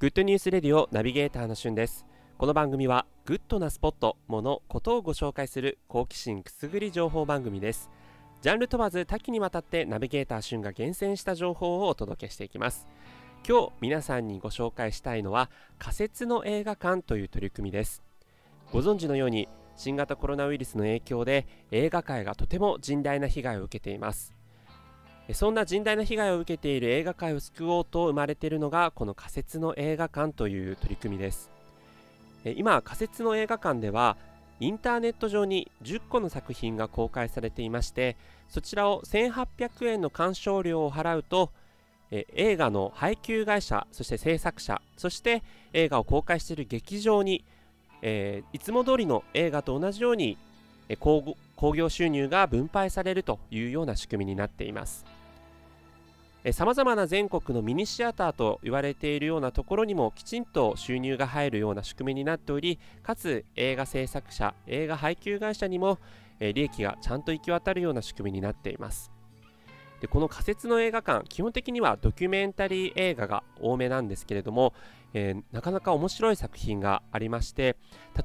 グッドニュースレディオナビゲーターのしゅんです。この番組はグッドなスポット、もの、ことをご紹介する好奇心くすぐり情報番組です。ジャンル問わず多岐にわたってナビゲーターしゅんが厳選した情報をお届けしていきます。今日皆さんにご紹介したいのは仮設の映画館という取り組みです。ご存知のように新型コロナウイルスの影響で映画界がとても甚大な被害を受けています。そんな甚大な被害を受けている映画界を救おうと生まれているのがこの仮設の映画館という取り組みです。今仮設の映画館ではインターネット上に10個の作品が公開されていましてそちらを1800円の鑑賞料を払うと映画の配給会社そして制作者そして映画を公開している劇場に、えー、いつも通りの映画と同じように興行収入が分配されるというような仕組みになっています。さまざまな全国のミニシアターと言われているようなところにもきちんと収入が入るような仕組みになっておりかつ映画制作者映画配給会社にも利益がちゃんと行き渡るような仕組みになっています。でこの仮設の映画館基本的にはドキュメンタリー映画が多めなんですけれども、えー、なかなか面白い作品がありまして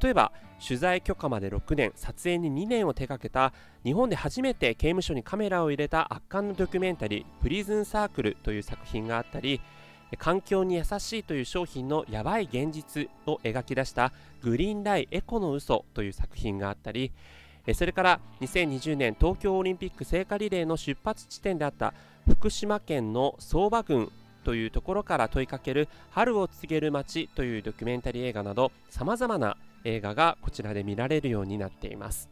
例えば取材許可まで6年撮影に2年を手掛けた日本で初めて刑務所にカメラを入れた圧巻のドキュメンタリー「プリズンサークル」という作品があったり環境に優しいという商品のやばい現実を描き出したグリーンライエコの嘘という作品があったりそれから2020年東京オリンピック聖火リレーの出発地点であった福島県の相馬郡というところから問いかける春を告げる街というドキュメンタリー映画などさまざまな映画がこちらで見られるようになっています。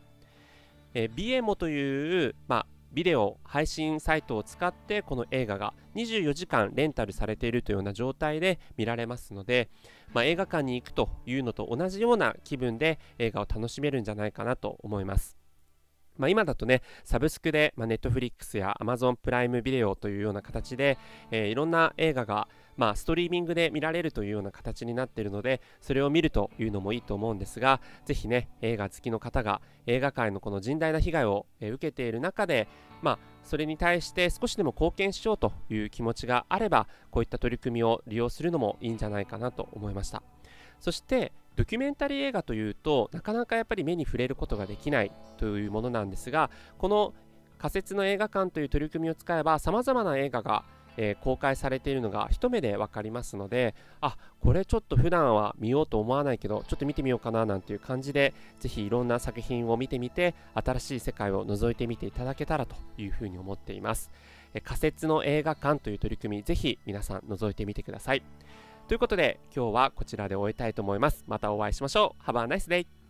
えビエモという、まあ、ビデオ配信サイトを使ってこの映画が24時間レンタルされているというような状態で見られますので、まあ、映画館に行くというのと同じような気分で映画を楽しめるんじゃないかなと思います。まあ、今だとね、サブスクで、まあ、Netflix や Amazon プライムビデオというような形で、えー、いろんな映画が、まあ、ストリーミングで見られるというような形になっているので、それを見るというのもいいと思うんですが、ぜひね、映画好きの方が映画界のこの甚大な被害を、え、受けている中で、まあ、それに対して少しでも貢献しようという気持ちがあれば、こういった取り組みを利用するのもいいんじゃないかなと思いました。そしてドキュメンタリー映画というとなかなかやっぱり目に触れることができないというものなんですがこの仮設の映画館という取り組みを使えばさまざまな映画が、えー、公開されているのが一目で分かりますのであこれちょっと普段は見ようと思わないけどちょっと見てみようかななんていう感じでぜひいろんな作品を見てみて新しい世界を覗いてみていただけたらというふうに思っています、えー、仮設の映画館という取り組みぜひ皆さん覗いてみてください。ということで今日はこちらで終えたいと思います。またお会いしましょう。Have a nice day!